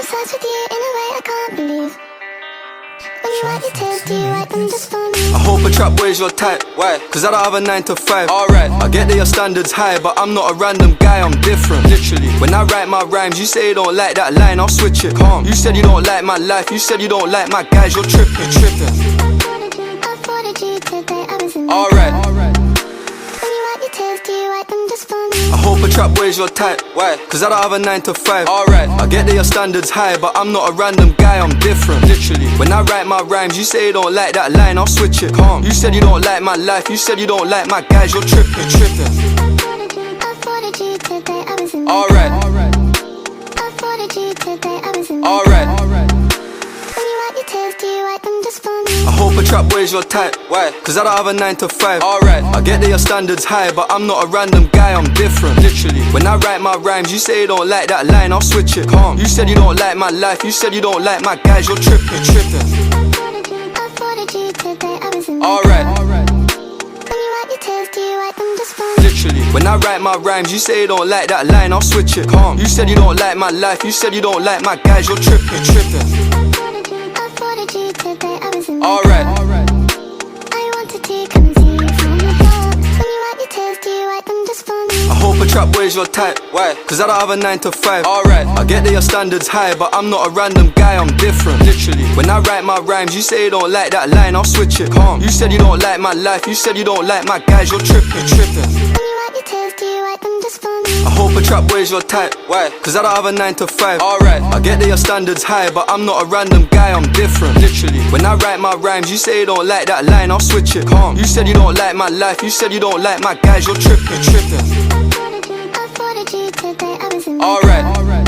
obsessed with you in a way I can't believe. When you write your tears, do you write them just for me? I hope a trap boy's your type. Why? Cause I don't have a 9 to 5. Alright. I get that your standards high, but I'm not a random guy, I'm different. Literally. When I write my rhymes, you say you don't like that line, I'll switch it. Calm. You said you don't like my life, you said you don't like my guys, you're tripping, tripping. I thought you today, I was in Alright. When you write your tears, do you write them just for me? I hope a trap boy's your type. Why? Cause I don't have a 9 to 5. Alright. I get that your standards high, but I'm not a random guy, I'm different. Literally. When I write my rhymes, you say you don't like that line, I'll switch it. Calm. You said you don't like my life, you said you don't like my guys, you're tripping, tripping. A trap boy's your type. Why? Cause I don't have a 9 to 5. Alright. I get that your standards high, but I'm not a random guy, I'm different. Literally. When I write my rhymes, you say you don't like that line, I'll switch it. Calm. You said you don't like my life, you said you don't like my guys, you're tripping, tripping. You today, I was Alright. When you write your tears, do you write them just for me? Literally. When I write my rhymes, you say you don't like that line, I'll switch it. Calm. You said you don't like my life, you said you don't like my guys, you're tripping, tripping. Trap boy's your type. Why? Cause I don't have a 9 to 5. Alright. I get that your standards high, but I'm not a random guy, I'm different. Literally. When I write my rhymes, you say you don't like that line, I'll switch it. Calm. You said you don't like my life, you said you don't like my guys, you're tripping, tripping. You write your tears, do you write them just for me? I hope a trap boy's your type. Why? Cause I don't have a 9 to 5. Alright. I get that your standards high, but I'm not a random guy, I'm different. Literally. When I write my rhymes, you say you don't like that line, I'll switch it. Calm. You said you don't like my life, you said you don't like my guys, you're tripping, tripping. Alright.